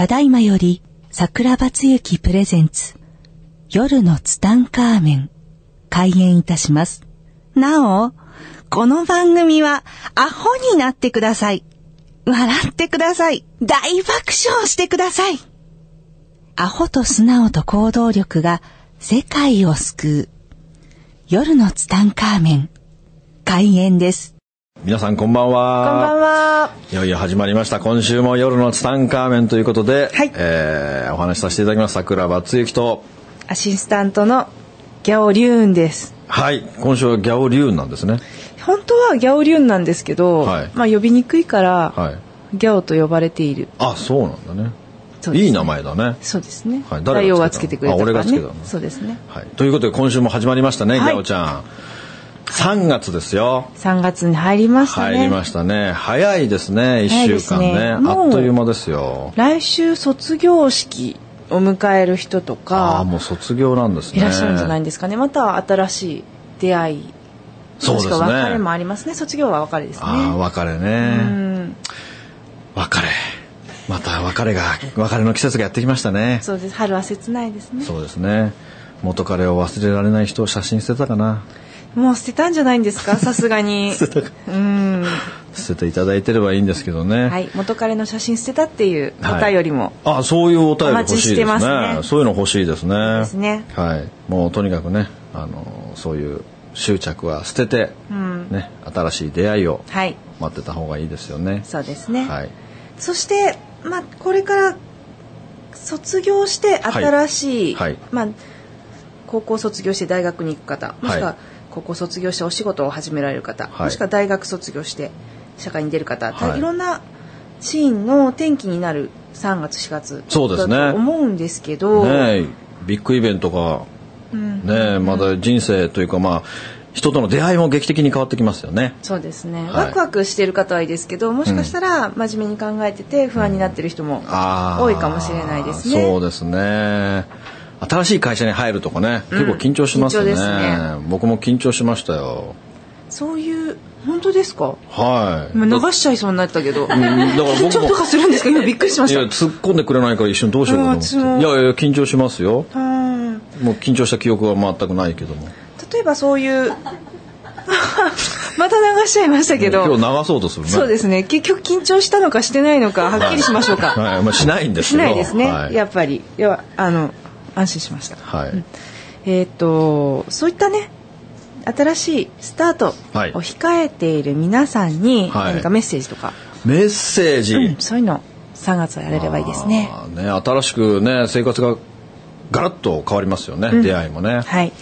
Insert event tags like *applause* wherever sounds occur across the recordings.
ただいまより桜庭つゆきプレゼンツ夜のツタンカーメン開演いたします。なお、この番組はアホになってください。笑ってください。大爆笑してください。アホと素直と行動力が世界を救う。夜のツタンカーメン開演です。皆さんこんばんは。こんばんは。いよいよ始まりました。今週も夜のツタンカーメンということで、はいえーお話しさせていただきます。桜庭つゆきと、アシスタントのギャオリューンです。はい、今週はギャオリューンなんですね。本当はギャオリューンなんですけど、はいまあ呼びにくいから、はい。ギャオと呼ばれている。あ、そうなんだね。いい名前だね。そうですね。はい誰がつけがつけてくれたね。あ俺がつけたの？そうですね。はい。ということで今週も始まりましたね、はいギャオちゃん。3月ですよ。3月に入りましたね。入りましたね。早いですね、1早いです週間ね。ねあっという間ですよ。来週卒業式を迎える人とああ、か、もう卒業なんですね。いらっしゃるんじゃないんですかね。また新しい出会い。そうですね別れもありますね。卒業は別れですね。ああ、別れうね。ん。別れ。また別れが、別れの季節がやってきましたね。そうです。春は切ないですね。そうですね。元彼を忘れられない人を写真捨てたかな。もう捨てたんじゃないんですか？*laughs* さすがに。うん。捨てていただいてればいいんですけどね。はい。元彼の写真捨てたっていうお便りも。あ、そういうお便り欲しいですね。ねそういうの欲しいですね。ですねはい。もうとにかくね、あの、そういう執着は捨てて、うん。ね、新しい出会いをはい。待ってた方がいいですよね。そうですね。はい。そして、まあ、これから卒業して新しい、はいはいまあ、高校卒業して大学に行く方、もしくは高校卒業してお仕事を始められる方、はい。もしくは大学卒業して社会に出る方、はい。い、ろんなシーンの転機になる3月4月そうですね。だと思うんですけど、ねえビッグイベントが、うん。ねえまだ人生というかまあ、人との出会いも劇的に変わってきますよね。そうですね、はい。ワクワクしている方はいいですけどもしかしたら真面目に考えてて不安になってる人も多いかもしれないですね。そうですね。新しい会社に入るとかね、結構緊張しますよね,、緊張ですね僕も緊張しましたよ。そういう本当ですか？はい。今流しちゃいそうになったけど。うんだから緊張とかするんですか？今びっくりしましいやた。突っ込んでくれないから一瞬どうしようかと思って。いやいや緊張しますよ。うんもう緊張した記憶は全くないけども。例えばそういう *laughs* また流しちゃいましたけ今ど。日流そうとするね。そうですね。結局緊張したのかしてないのかはっきりしましょうか。はい、まあしないんですしけど。ないですね。はい。やっぱり。いやあの安心しました。はい。えっ、とそういったね新しいスタートをはい控えている皆さんにはい何かメッセージとか、メッセージ。うんそういうの3月はやれればいいですね。ね新しくね生活がガラッと変わりますよね、うん出会いもね。はい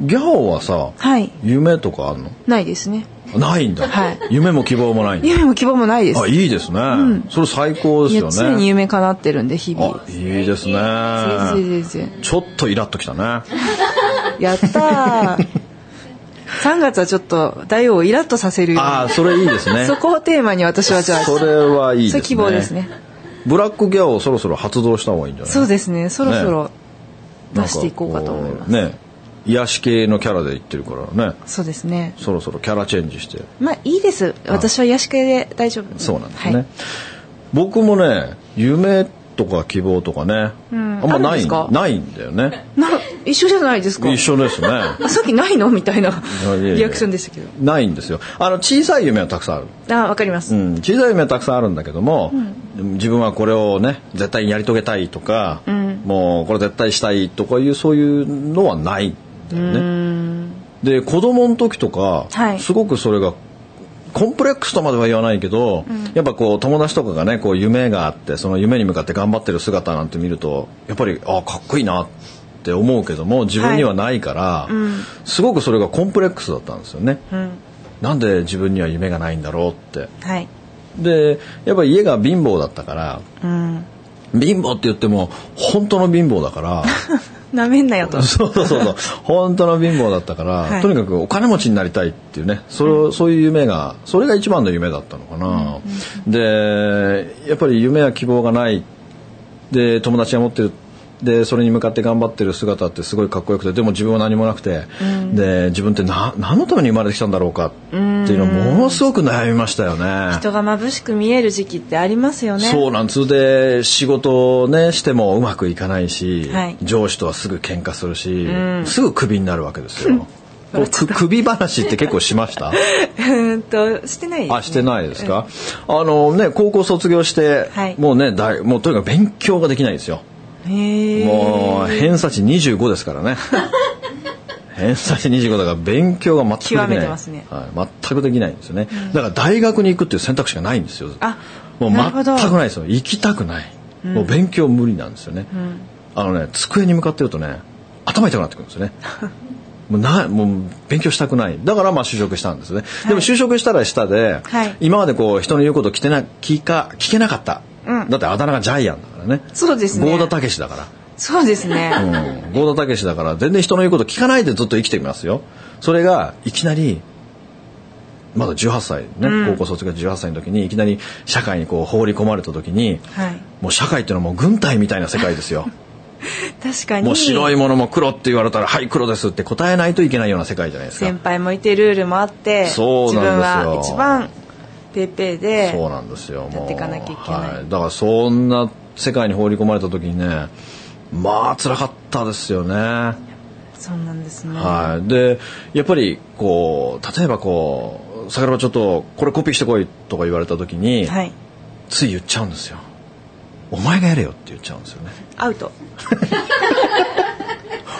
ギャオはさ、はい夢とかあるの？ないですね。ないんだ。はい夢も希望もない。夢も希望もないです。あ、いいですね。それ最高ですよいや常にね。夢叶ってるんで日々あ、いいですね。ちょっとイラっときたね。*laughs* やったー3月はちょっと大王をイラッとさせるあー、それいいですね。*laughs* そこをテーマに私はじゃあそれはいいですね。希望ですね。ブラックギャオをそろそろ発動した方がいいんじゃない？そうですねそろそろなん出していこうかと思います、ね、癒し系のキャラで言ってるからね。そうですね。そろそろキャラチェンジして。まあいいです。私は癒し系で大丈夫そうなんですね。はい。僕もね、夢とか希望とかね、うん。あんまないないんだよね。な一緒じゃないですか？一緒ですね。*laughs* あさっきないの？みたいなリアクションでしたけど。ないんですよ。あの小さい夢はたくさんある。あわかります、うん、小さい夢はたくさんあるんだけども、自分はこれをね絶対にやり遂げたいとか、ん。もうこれ絶対したいとかいうそういうのはない。んだようね。ん。で子供の時とか、はい。すごくそれがコンプレックスとまでは言わないけど、やっぱこう友達とかがねこう夢があってその夢に向かって頑張ってる姿なんて見るとやっぱりあかっこいいなって思うけども自分にはないから、うん。すごくそれがコンプレックスだったんですよね。うん。なんで自分には夢がないんだろうって。はい。でやっぱり家が貧乏だったからうん。貧乏って言っても本当の貧乏だから *laughs* なめんなよと。*laughs* そうそうそう本当の貧乏だったから、はい。とにかくお金持ちになりたいっていうね。それを、そういう夢がそれが一番の夢だったのかな、でやっぱり夢や希望がない。で友達が持ってるでそれに向かって頑張ってる姿ってすごいかっこよくてでも自分は何もなくて、で自分ってな何のために生まれてきたんだろうかっていうのをものすごく悩みましたよね。人が眩しく見える時期ってありますよね。そうなんです。で仕事をねしてもうまくいかないし、はい。上司とはすぐ喧嘩するし、すぐクビになるわけですよ。首話って結構しました？うーんとしてないね、あしてないですか、あのね高校卒業して、はい。もうね大もうとにかく勉強ができないんですよもう偏差値25ですからね。*laughs* 偏差値25だから勉強が全くできない。ね。はい、全くできないんですよね、だから大学に行くっていう選択肢がないんですよ。あもう全くないですよ。行きたくない、もう勉強無理なんですよね、あのね机に向かってるとね頭痛くなってくるんですよね。*laughs* もうなもう勉強したくない。だからまあ就職したんですね、でも就職したら下で、はい。今までこう人の言うこと聞けな聞か聞けなかった、うん。だってあだ名がジャイアンだからね。そうですね。郷田武史だから。そうですね、うん。郷田武史だから全然人の言うこと聞かないでずっと生きてみますよ。それがいきなりまだ18歳ね、高校卒業18歳の時にいきなり社会にこう放り込まれた時にはい。もう社会っていうのはもう軍隊みたいな世界ですよ。*laughs* 確かに。もう白いものも黒って言われたら「はい黒です」って答えないといけないような世界じゃないですか。先輩もいてルールもあってそうなんですよ。自分は一番ペーペーでそうなんですよやっていかなきゃいけない。はい、だからそんな世界に放り込まれた時にねまあ辛かったですよね。そうなんですね、はい、でやっぱりこう例えばこう「桜庭ちょっとこれコピーしてこい」とか言われた時に、はい。つい言っちゃうんですよ「お前がやれよ」って言っちゃうんですよね。アウト。*laughs*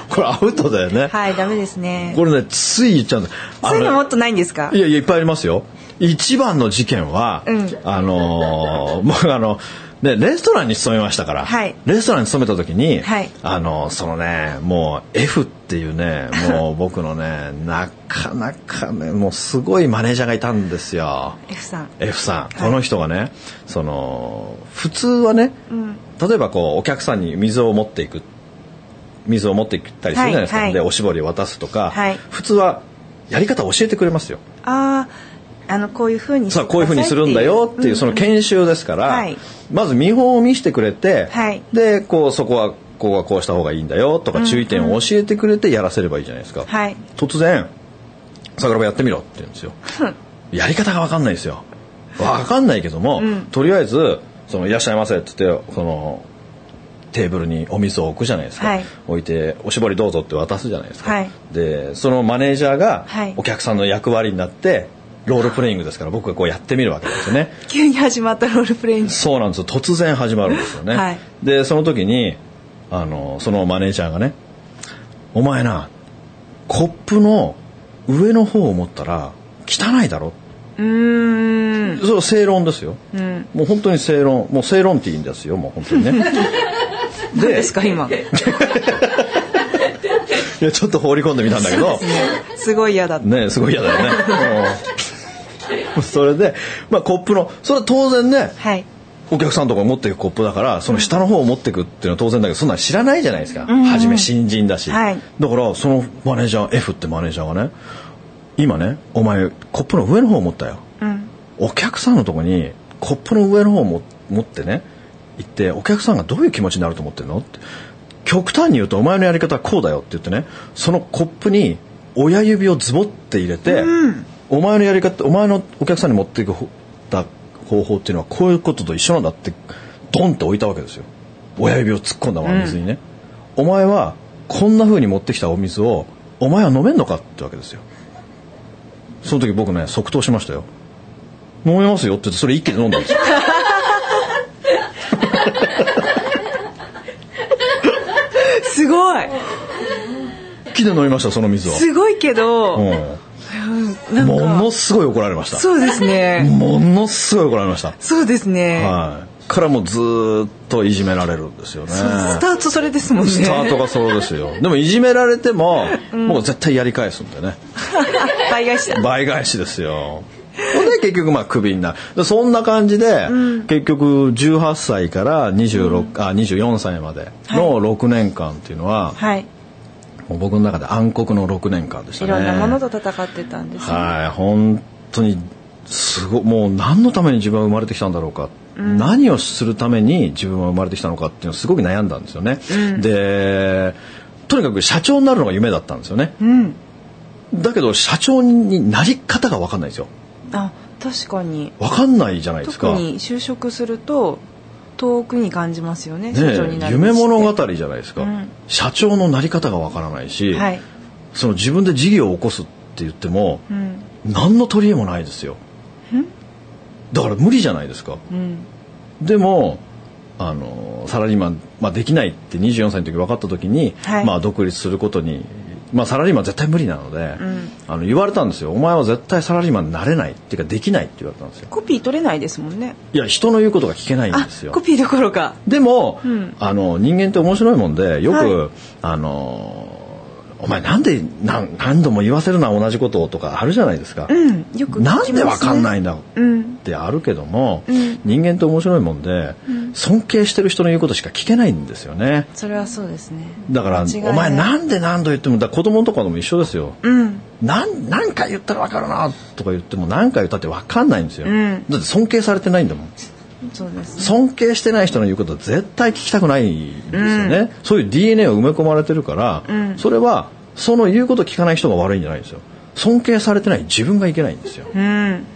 これアウトだよね、はいダメですね。これねつい言っちゃうんです。そういうのもっとないんですか？いやいやいっぱいありますよ一番の事件は、うん。あのー *laughs* 僕あのね、レストランに勤めましたから、はい。レストランに勤めた時に、はい。あのそのねもう F っていうねもう *laughs* 僕のねなかなかねもうすごいマネージャーがいたんですよ。F さん。F さん。この人がね、その普通はね、ん。例えばこうお客さんに水を持っていく水を持っていったりするじゃないですか、でおしぼりを渡すとか、はい。普通はやり方教えてくれますよ。あああのこういう風にしてさあこういうふうにするんだよっていうその研修ですから、はい。まず見本を見せてくれて、はい。でこうそこはここはこうした方がいいんだよとか注意点を教えてくれてやらせればいいじゃないですか、はい。突然「桜庭やってみろ」って言うんですよ。やり方が分かんないですよ。分かんないけども、ん。とりあえずその「いらっしゃいませ」って言ってそのテーブルにお水を置くじゃないですか、はい。置いておしぼりどうぞって渡すじゃないですか、はい。でそのマネージャーがはい。お客さんの役割になってロールプレイングですから僕がこうやってみるわけですよね。急に始まったロールプレイング。そうなんですよ。突然始まるんですよね、はい。でその時にあのそのマネージャーがね「お前なコップの上の方を持ったら汚いだろ」うーん。それは正論ですよ、うん。もう本当に正論もう正論っていいんですよもう本当にね。*laughs* 何ですか今。*laughs* いやちょっと放り込んでみたんだけど。すごい嫌だった。ねすごい嫌だよね。*laughs* うん *laughs* それで、まあ、コップのそれは当然ねはい。お客さんとか持っていくコップだからその下の方を持っていくっていうのは当然だけどそんなの知らないじゃないですか、初め新人だし、はい。だからそのマネージャー F ってマネージャーがね今ねお前コップの上の方を持ったよ。うん。お客さんのとこにコップの上の方をも持ってね行ってお客さんがどういう気持ちになると思ってるの？って。極端に言うとお前のやり方はこうだよって言ってねそのコップに親指をズボって入れて、お前のやり方お前のお客さんに持っていくほた方法っていうのはこういうことと一緒なんだってドンって置いたわけですよ。親指を突っ込んだまま水にね、お前はこんな風に持ってきたお水をお前は飲めんのかってわけですよ。その時僕ね即答しましたよ。飲めますよって言ってそれ一気に飲んだんですよ。すごい。一気に飲みましたその水をすごいけど、うんもか。のすごい怒られました。そうですね。*laughs* ものすごい怒られました。そうですね、はい。からもうずーっといじめられるんですよね。スタートそれですもんね。スタートがそうですよ。でもいじめられても、もう絶対やり返すんでね。*laughs* 倍返しだ。倍返しですよ。ほんで結局まあクビになる。でそんな感じで、結局18歳から26、あ24歳までの6年間っていうのは、はい僕の中で暗黒の6年間でしたねいろんなものと戦ってたんですねはい本当にすごもう何のために自分は生まれてきたんだろうか、何をするために自分は生まれてきたのかっていうのをすごく悩んだんですよね。でとにかく社長になるのが夢だったんですよね。うんだけど社長になり方が分かんないんですよ。あ確かに分かんないじゃないですか。特に就職すると遠くに感じますよねね社長になる夢物語じゃないですか、うん。社長のなり方が分からないし、はい、その自分で事業を起こすって言ってもうん。何の取り柄もないですよ。だから無理じゃないですか。うん。でもあのサラリーマン、まあ、できないって24歳の時分かった時に、はい。まあ、独立することに、まあ、サラリーマン絶対無理なので、ん。あの言われたんですよ「お前は絶対サラリーマンになれない」っていうかできないって言われたんですよ。コピー取れないですもんね。いや人の言うことが聞けないんあですよ。コピーどころか。でも、うん。あの人間って面白いもんでよく、はい。あのお前なんで何何度も言わせるな同じことをとかあるじゃないですか、うんよくね、なんでわかんないんだっうんてあるけども、うん。人間って面白いもんで、尊敬してる人の言うことしか聞けないんですよね。それはそうですね。だからお前なんで何度言ってもだ子供とかでも一緒ですよ。うん。なん何回言ったら分かるなとか言っても何回言ったって分かんないんですよ、うん。だって尊敬されてないんだもん。そうですね。尊敬してない人の言うことは絶対聞きたくないんですよね、そういう DNA を埋め込まれてるから、うん。それはその言うこと聞かない人が悪いんじゃないんですよ。尊敬されてない自分がいけないんですよ。うん。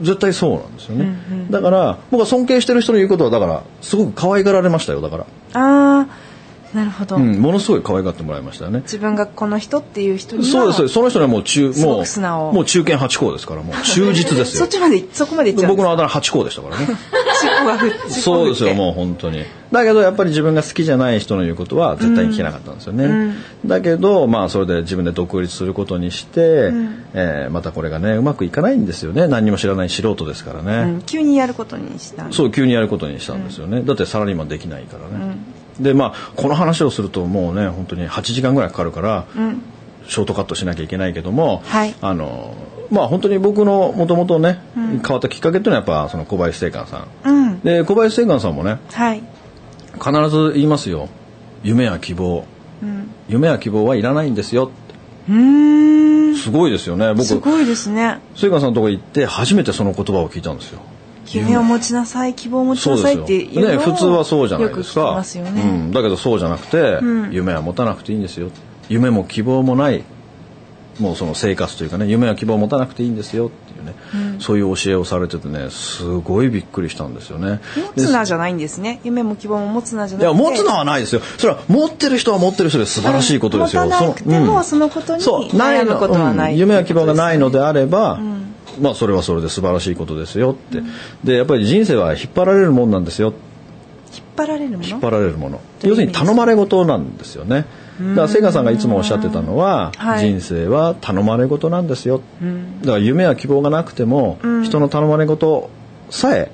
絶対そうなんですよね、うんうん。だから僕は尊敬してる人の言うことはだからすごく可愛がられましたよだから、ああなるほど、うん、ものすごい可愛がってもらいましたよね。自分がこの人っていう人にはそうですその人にはもう中もうもう中堅八校ですからもう忠実ですよ。*laughs* そっちまでそこまで僕のあだ名八校でしたからね尻尾がふっそうですよもう本当に。だけどやっぱり自分が好きじゃない人の言うことは絶対に聞けなかったんですよね、うん。だけどまあそれで自分で独立することにして、ん。えーまたこれがねうまくいかないんですよね。何にも知らない素人ですからね、うん、急にやることにしたそう急にやることにしたんですよね、だってサラリーマンできないからね、でまあこの話をするともうね本当に8時間ぐらいかかるから、うん。ショートカットしなきゃいけないけども、はい。あのまあ本当に僕のもともとね、変わったきっかけっていうのはやっぱその小林正観さん。うん。で小林正観さんもねはい。必ず言いますよ。夢や希望。うん。夢や希望はいらないんですよ。うーん。すごいですよね。僕すごいですね。正観さんのとこ行って初めてその言葉を聞いたんですよ。夢を持ちなさい希望を持ちなさいっていうね普通はそうじゃないですか。ますよね、うん、だけどそうじゃなくて、うん。夢は持たなくていいんですよ。夢も希望もないもうその生活というかね夢や希望を持たなくていいんですよっていうね、そういう教えをされててねすごいびっくりしたんですよね。持つなじゃないんですね。夢も希望も持つなじゃいなくて。や持つのはないですよ。それは持ってる人は持ってる人で素晴らしいことですよ、持たなくてもそのことに悩むことはない。うん夢や希望がないのであれば、ん。まあそれはそれで素晴らしいことですよって、でやっぱり人生は引っ張られるもんなんですよ。引っ張られるもの？引っ張られるもの。要するに頼まれ事なんですよねだからセガさんがいつもおっしゃってたのは、はい。人生は頼まれ事なんですよ、うん。だから夢や希望がなくても、うん。人の頼まれ事さえ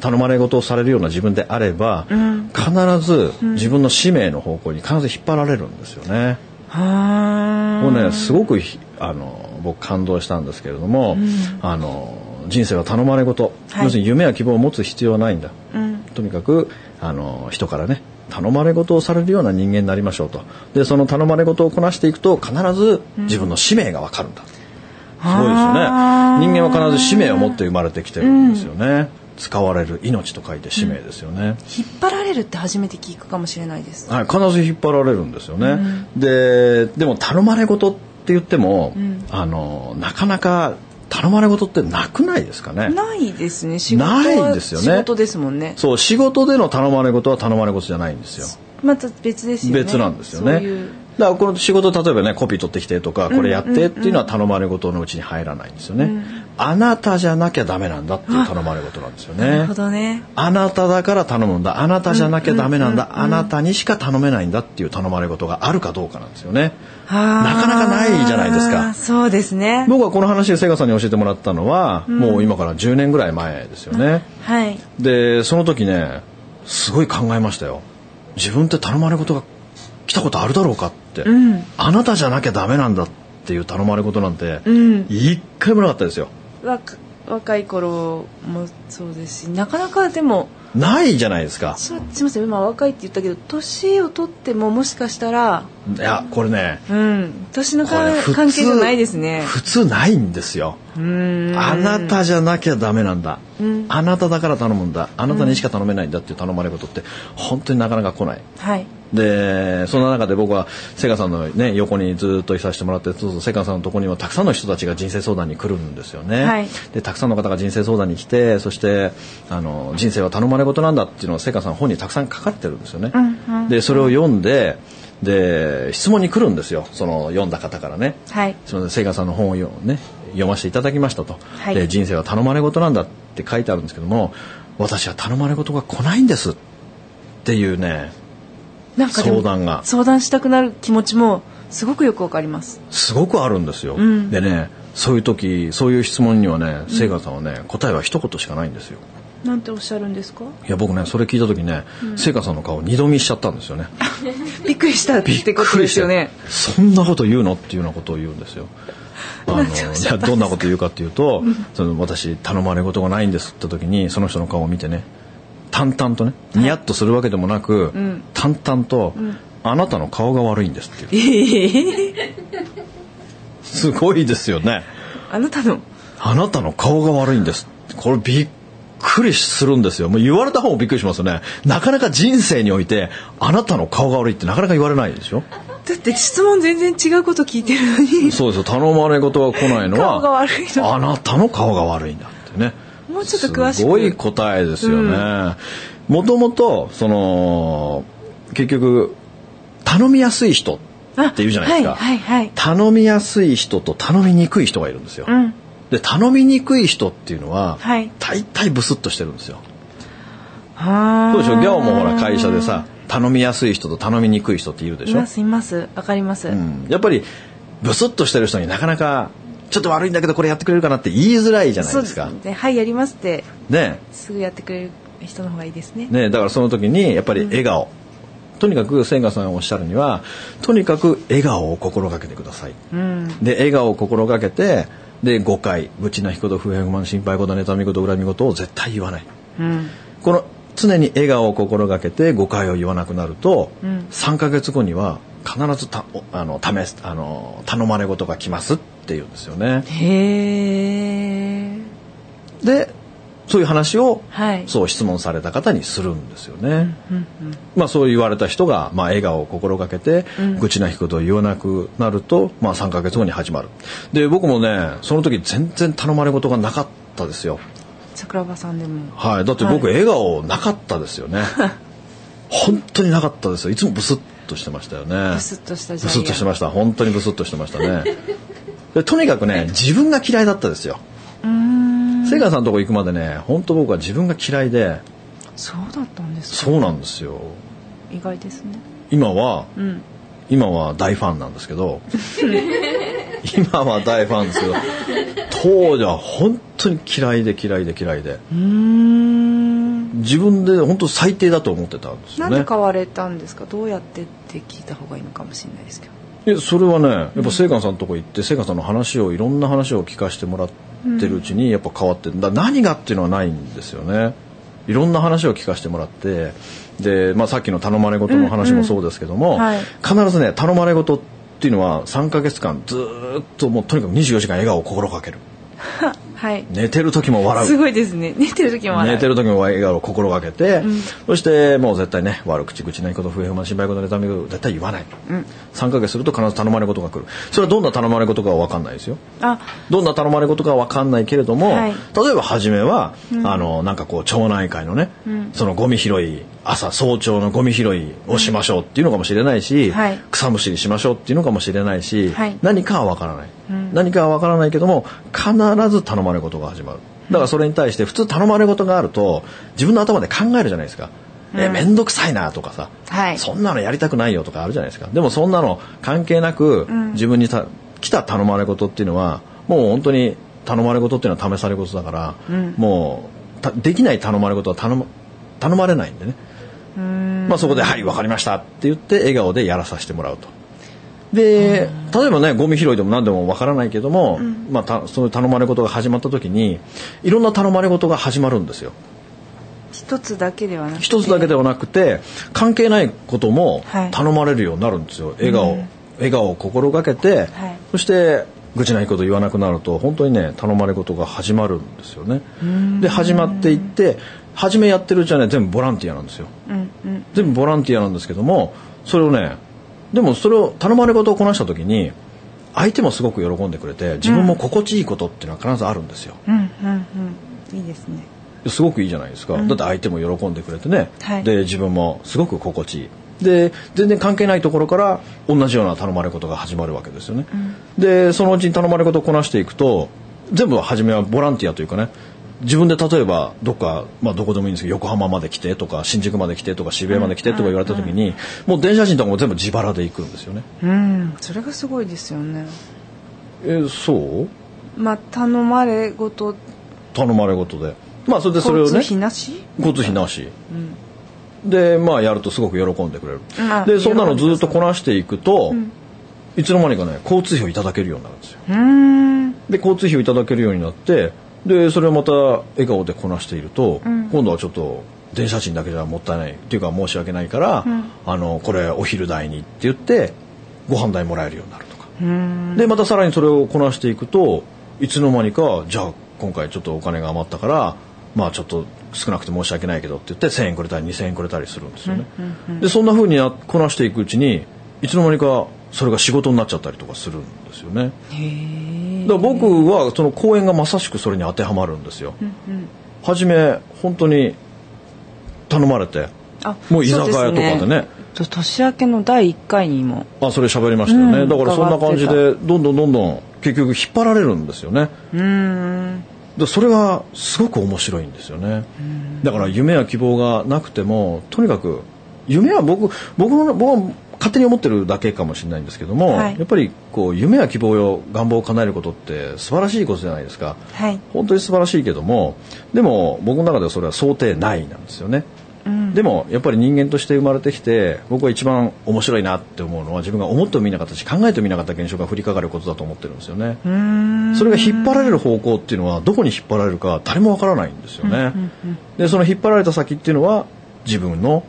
頼まれ事をされるような自分であれば、うん。必ず自分の使命の方向に必ず引っ張られるんですよね。はもうねすごくひあの僕感動したんですけれども、あの人生は頼まれ事、はい。要するに夢や希望を持つ必要はないんだ。うん。とにかくあの人からね頼まれ事をされるような人間になりましょうと。でその頼まれ事をこなしていくと必ず自分の使命が分かるんだ、すごいですよね。人間は必ず使命を持って生まれてきてるんですよね、使われる命と書いて使命ですよね、引っ張られるって初めて聞くかもしれないです。はい、必ず引っ張られるんですよね、ででも頼まれ事って言っても、ん。あのなかなか頼まれ事ってなくないですかね？ないですね。仕事はないですよね。仕事ですもんね。そう仕事での頼まれ事は頼まれ事じゃないんですよ。また別ですよね。別なんですよね。そういうだからこの仕事例えばねコピー取ってきてとかこれやってっていうのは頼まれ事のうちに入らないんですよね、あなたじゃなきゃダメなんだっていう頼まれ事なんですよなるねほどね。あなただから頼むんだ。あなたじゃなきゃダメなんだ、あなたにしか頼めないんだっていう頼まれ事があるかどうかなんですよね。ななかなかないじゃないですか。そうですね。僕はこの話でセガさんに教えてもらったのは、もう今から10年ぐらい前ですよね。はい。でその時ねすごい考えましたよ。自分って頼まれ事が来たことあるだろうかうん。あなたじゃなきゃダメなんだっていう頼まれ事なんてうん。一回もなかったですよ。若若い頃もそうですしなかなかでもないじゃないですか。すみません今若いって言ったけど年を取ってももしかしたらいやこれねうん。年の関係じゃないですね。普通ないんですよ。あなたじゃなきゃダメなんだ、うん。あなただから頼むんだ。あなたにしか頼めないんだっていう頼まれ事って本当になかなか来ない。はいでそんな中で僕はセガさんの、ね、横にずっといさせてもらってそうそうセガさんのところにはたくさんの人たちが人生相談に来るんですよね、はい。でたくさんの方が人生相談に来てそしてあの人生は頼まれ事なんだっていうのをセガさん本にたくさん書かれてるんですよね、うんうんでそれを読んでで質問に来るんですよその読んだ方からね。はい。そのセガさんの本を読,、ね、読ませていただきましたと、はい。で人生は頼まれ事なんだって書いてあるんですけども私は頼まれ事が来ないんですっていうねなんか相談が。相談したくなる気持ちもすごくよくわかります。すごくあるんですよ、ん。でねそういう時そういう質問にはねセガさんはね答えは一言しかないんですよ。なんておっしゃるんですか？いや僕ねそれ聞いた時ね、セガさんの顔二度見しちゃったんですよね。*laughs* びっくりしたってことですよね。そんなこと言うの？っていうようなことを言うんですよ。*laughs* あのどんなこと言うかっていうと、その私頼まれ事がないんですって時にその人の顔を見てね淡々とねニヤッとするわけでもなく、ん。淡々と、あなたの顔が悪いんです」って。いうええすごいですよね。あなたの。あなたの顔が悪いんです。これびっくりするんですよ。もう言われた方もびっくりしますよね。なかなか人生においてあなたの顔が悪いってなかなか言われないでしょ？だって質問全然違うこと聞いてるのに。そうですよ。頼まれ事が来ないのはあなたの顔が悪いんだってねもうちょっと詳しく。すごい答えですよねもともとその結局頼みやすい人って言うじゃないですか、あはいはいはい。頼みやすい人と頼みにくい人がいるんですよ、うん。で頼みにくい人っていうのは、はい。大体ブスッとしてるんですよ。はあどうでしょ？うギャオもほら会社でさ頼みやすい人と頼みにくい人っているでしょ？いますいます。わかります、うん、やっぱりブスッとしてる人になかなかちょっと悪いんだけどこれやってくれるかなって言いづらいじゃないそうですか。ねはいやりますってね。すぐやってくれる人の方がいいですね。ねだからその時にやっぱり笑顔、とにかく千賀さんがおっしゃるにはとにかく笑顔を心がけてください。うん。で笑顔を心がけてで誤解。愚痴なひこと不平不満心配事妬み事恨み事を絶対言わない。うん。この常に笑顔を心がけて誤解を言わなくなると、うん。3ヶ月後には必ずたおあの試すあの頼まれ事が来ますって言うんですよね。へえでそういう話を、はい。そう質問された方にするんですよね。うんうんまあそう言われた人が、まあ、笑顔を心がけて、うん。愚痴なひことを言わなくなると、まあ、3ヶ月後に始まる。で僕もねその時全然頼まれ事がなかったですよ。桜庭さんでも。はい。だって僕、はい。笑顔なかったですよね。*laughs* 本当になかったですよ。いつもブスッとしてましたよね。ブスッとしたブスッとしてました。本当にブスッとしてましたね。*laughs* でとにかくね自分が嫌いだったですよ。瀬川さんのとこ行くまでね本当僕は自分が嫌いで。そうだったんですか？そうなんですよ。意外ですね。今はうん。今は大ファンなんですけど。*laughs* 今は大ファンですけど。当時は本当に嫌いで嫌いで嫌いで。うーん自分で本当最低だと思ってたんですなんよねで買われたんですか？どうやってって聞いた方がいいのかもしれないですけど。いやそれはねやっぱ聖寛さんのとこ行って聖寛さんの話をいろんな話を聞かせてもらってるうちにやっぱ変わってだ何がっていうのはないんですよね。いろんな話を聞かせてもらってで、まあ、さっきの頼まれ事の話もそうですけども、うんはい。必ずね頼まれ事っていうのは3ヶ月間ずーっともうとにかく24時間笑顔を心がける *laughs* はい。寝てる時も笑う。すごいですね。寝てる時も笑う。寝てる時も笑顔を心がけて、ん。そしてもう絶対ね悪口口ないこと不平不満心配事妬み事絶対言わない、うん。3ヶ月すると必ず頼まれ事が来る。それはどんな頼まれ事かは分かんないですよ。あ。どんな頼まれ事かは分かんないけれども、はい例えば初めは、あのなんかこう町内会のね、んそのゴミ拾い朝早朝のゴミ拾いをしましょうっていうのかもしれないし、はい。草むしりしましょうっていうのかもしれないし、はい。何かは分からない、うん。何かは分からないけども必ず頼まれ事が始まる。だからそれに対して普通頼まれ事があると自分の頭で考えるじゃないですか。えうん面倒くさいなとかさ、はい。そんなのやりたくないよとかあるじゃないですか。でもそんなの関係なく、ん。自分にた来た頼まれ事っていうのはもう本当に頼まれ事っていうのは試され事だから、うん。もうたできない頼まれ事は頼ま頼まれないんでね、まあ、そこで「はい分かりました」って言って笑顔でやらさせてもらうと。で例えばねゴミ拾いでも何でも分からないけども、まあ、たそういう頼まれ事が始まった時にいろんな頼まれ事が始まるんですよ。一つだけではなくて。一つだけではなくて関係ないこともはい。頼まれるようになるんですよ、笑顔、うん。笑顔を心がけて、はい。そして愚痴ないこと言わなくなると本当にね頼まれ事が始まるんですよね。で始まっていって初めやってるうちはね全部ボランティアなんですよ。うんうん。全部ボランティアなんですけどもそれをねでもそれを頼まれ事をこなした時に相手もすごく喜んでくれて自分も心地いいことっていうのは必ずあるんですよ、うんうんうん。いいですね。すごくいいじゃないですか、だって相手も喜んでくれてね、はい。で自分もすごく心地いい。で全然関係ないところから同じような頼まれ事が始まるわけですよね、でそのうちに頼まれ事をこなしていくと全部初めはボランティアというかね自分で例えばどっか、まあ、どこでもいいんですけど横浜まで来てとか新宿まで来てとか渋谷まで来てとか言われた時に、もう電車賃とかも全部自腹で行くんですよね。うんそれがすごいですよね。えそう？まあ頼まれごと頼まれ事で。まあそれでそれをね。交通費なし？交通費なし、でまあやるとすごく喜んでくれる、まあでそんなのずっとこなしていくと、いつの間にかね交通費をいただけるようになるんですよ。で交通費をいただけるようになってでそれをまた笑顔でこなしていると、今度はちょっと電車賃だけじゃもったいないっていうか申し訳ないから、あのこれお昼代にって言ってご飯代もらえるようになるとか、でまたさらにそれをこなしていくといつの間にかじゃあ今回ちょっとお金が余ったからまあちょっと少なくて申し訳ないけどって言って1,000円くれたり2,000円くれたりするんですよね。でそんな風になこなしていくうちにいつの間にかそれが仕事になっちゃったりとかするんですよね。だから僕はその講演がまさしくそれに当てはまるんですよ。初め本当に頼まれてあもう居酒屋とかでね。そうすと年明けの第1回にも。あそれ喋りましたよね、うんだからそんな感じ伺でどんどんどんどん結局引っ張られるんですよね。うーん。でそれがすごく面白いんですよね。だから夢や希望がなくてもとにかく夢は僕僕の僕は勝手に思ってるだけかもしれないんですけども、はいやっぱりこう夢や希望よ願望を叶えることって素晴らしいことじゃないですか。はい本当に素晴らしいけどもでも僕の中ではそれは想定内なんですよね。うんでもやっぱり人間として生まれてきて僕は一番面白いなって思うのは自分が思ってもみなかったし考えてもみなかった現象が降りかかることだと思ってるんですよね。それが引っ張られる方向っていうのはどこに引っ張られるか誰もわからないんですよね。でその引っ張られた先っていうのは自分の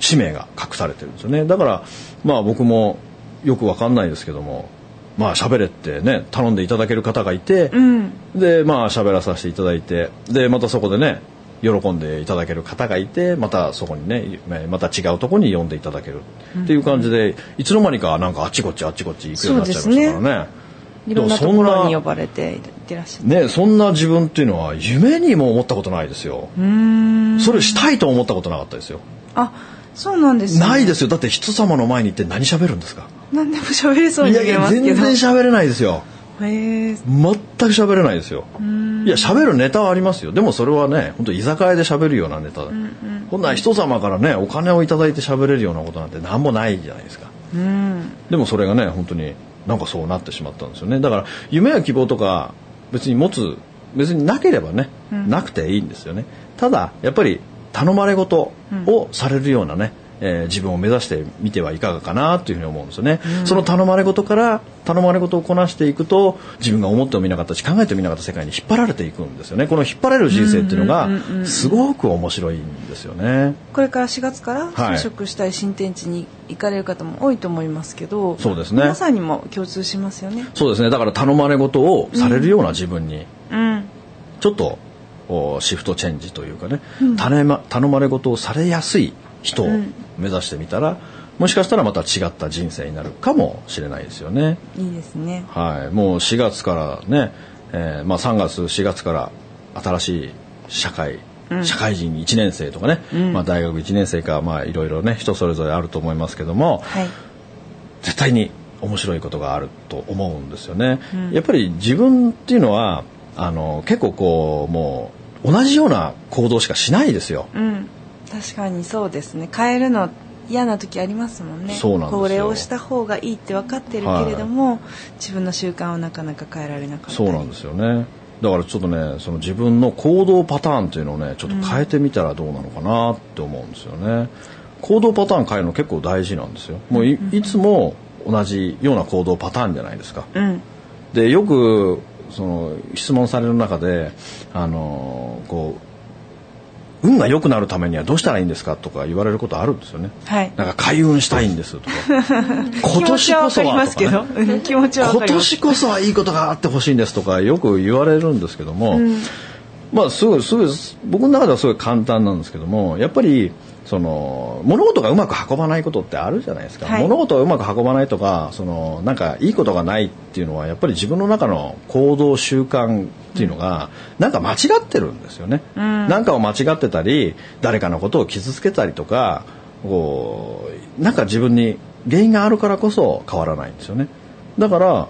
使命が隠されてるんですよね。だからまあ僕もよくわかんないですけどもまあ喋れってね頼んでいただける方がいて、うんでまあ喋らさせていただいてでまたそこでね喜んでいただける方がいてまたそこにねまた違うところに呼んでいただけるっていう感じで、いつの間にかなんかあっちこっちあっちこっち行くようになっちゃいましたからね。いろんなところに呼ばれていらっしゃるねそんな自分っていうのは夢にも思ったことないですよ。それしたいと思ったことなかったですよ。あそうなんですねないですよ。だって人様の前に行って何喋るんですか？何でも喋れそうに見いやいやえますけど全然喋れないですよ。へえ全く喋れないですよ。いや喋るネタはありますよ。でもそれはね、本当居酒屋で喋るようなネタだ。こんな人様からね、お金をいただいて喋れるようなことなんて何もないじゃないですか。うんでもそれがね、本当になんかそうなってしまったんですよね。だから夢や希望とか別に持つ別になければね、なくていいんですよね。ただやっぱり頼まれ事をされるようなね。えー自分を目指してみてはいかがかなというふうに思うんですよね、その頼まれ事から頼まれ事をこなしていくと自分が思ってもみなかったし考えてもみなかった世界に引っ張られていくんですよね。この引っ張られる人生っていうのがすごく面白いんですよね。これから4月からはい。就職したい新天地に行かれる方も多いと思いますけど、そうですね。皆さんにも共通しますよね。そうですね。だから頼まれ事をされるような自分にうん、ちょっとおシフトチェンジというかね、頼ま頼まれ事をされやすい人を目指してみたら、もしかしたらまた違った人生になるかもしれないですよね。いいですね。はい、もう4月からね、えーまあ、3月4月から新しい社会、社会人1年生とかね、まあ、大学1年生かまあいろいろね人それぞれあると思いますけども、はい。絶対に面白いことがあると思うんですよね。やっぱり自分っていうのはあの結構こうもう同じような行動しかしないですよ。うん、確かにそうですね。変えるの嫌な時ありますもんね。そうなんですよこれをした方がいいって分かってるけれども、自分の習慣をなかなか変えられなかったり。そうなんですよね。だからちょっとねその自分の行動パターンっていうのをねちょっと変えてみたらどうなのかなって思うんですよね。行動パターン変えるの結構大事なんですよ。もういいつも同じような行動パターンじゃないですか。うん。でよくその質問される中であのこう運が良くなるためにはどうしたらいいんですかとか言われることあるんですよね。はい。なんか開運したいんですとか。*laughs* 今気持ちはわかりはますけど、うん気持ちは今年こそはいいことがあってほしいんですとかよく言われるんですけども、まあすごいすごい僕の中ではすごい簡単なんですけどもやっぱりその物事がうまく運ばないことってあるじゃないですか、はい。物事がうまく運ばないとかそのなんかいいことがないっていうのはやっぱり自分の中の行動習慣っていうのが、なんか間違ってるんですよね、なんかを間違ってたり誰かのことを傷つけたりとかこうなんか自分に原因があるからこそ変わらないんですよね。だから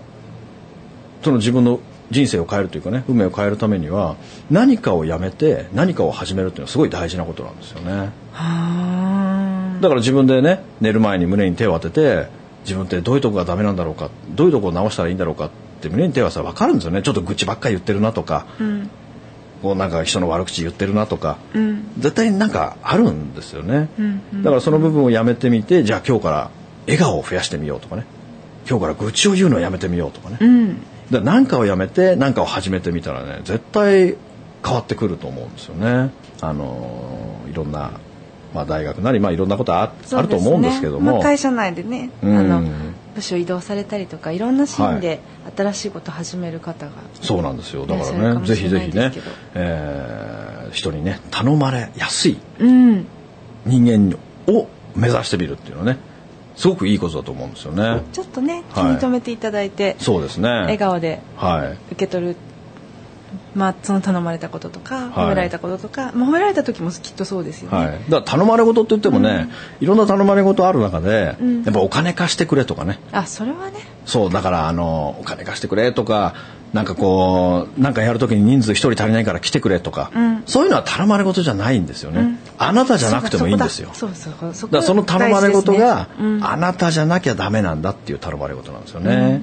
その自分の人生を変えるというかね運命を変えるためには何かをやめて何かを始めるっていうのはすごい大事なことなんですよね。はだから自分でね寝る前に胸に手を当てて自分ってどういうとこがダメなんだろうかどういうとこを直したらいいんだろうかって胸に手を当てたら分かるんですよね。ちょっと愚痴ばっかり言ってるなとか、ん。こうなんか人の悪口言ってるなとか、ーうん。絶対になんかあるんですよね、うんうん。だからその部分をやめてみてじゃあ今日から笑顔を増やしてみようとかね。今日から愚痴を言うのをやめてみようとかね、うん。で何かをやめて何かを始めてみたらね絶対変わってくると思うんですよね。あのいろんな、まあ、大学なり、まあ、いろんなことあ,、あると思うんですけども、まあ、会社内でね、うん。あの部署移動されたりとかいろんなシーンで新しいこと始める方が、そうなんですよ。だかいらねぜひぜひねえー人にね頼まれやすいうん。人間を目指してみるっていうのはねすごくいいことだと思うんですよね。ちょっとね気はい。に留めていただいて、そうですね。笑顔ではい。受け取るまあその頼まれたこととか、はい。褒められたこととか、まあ、褒められた時もきっとそうですよね、はい、だから頼まれ事って言ってもね、いろんな頼まれ事ある中で、うん。やっぱお金貸してくれとかね。あそれはね。そうだからあのお金貸してくれとかなんかこうなんかやるときに人数一人足りないから来てくれとか、うん。そういうのは頼まれ事じゃないんですよね、うん。あなたじゃなくてもいいんですよ。そそうそだからその頼まれ事が、ねうん。あなたじゃなきゃダメなんだっていう頼まれ事なんですよね、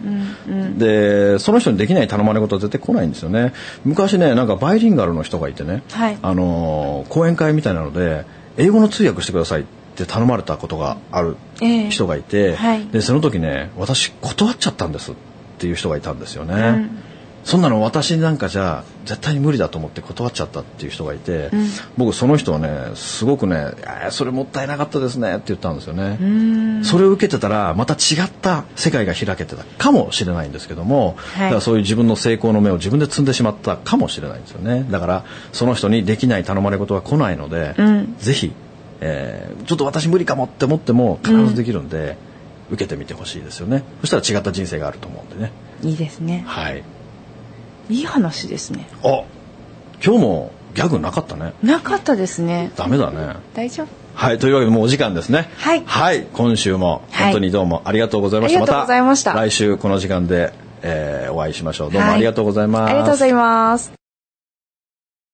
でその人にできない頼まれ事は絶対来ないんですよね。昔ねなんかバイリンガルの人がいてね、はい。あの講演会みたいなので英語の通訳してくださいって頼まれたことがあるええ。人がいて、はい。でその時ね私断っちゃったんですっていう人がいたんですよね、んそんなの私なんかじゃ絶対に無理だと思って断っちゃったっていう人がいて、うん。僕その人はねすごくね「いやそれもったいなかったですね」って言ったんですよね、うん。それを受けてたらまた違った世界が開けてたかもしれないんですけども、はい。だからそういう自分の成功の目を自分で積んでしまったかもしれないんですよね。だからその人にできない頼まれ事は来ないので、うん。ぜひ、えーちょっと私無理かもって思っても必ずできるんで、受けてみてほしいですよね。そしたら違った人生があると思うんでね。いいですね。はいいい話ですねあ今日もギャグなかったねなかったですねダメだね大丈夫？はい、というわけでもうお時間ですね。はい今週もはい本当にどうもありがとうございました。ありがとうございました来週この時間で、えーお会いしましょう。どうもありがとうございます。ありがとうございます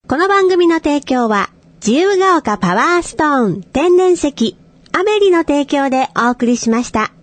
この番組の提供は、自由が丘パワーストーン天然石、アメリの提供でお送りしました。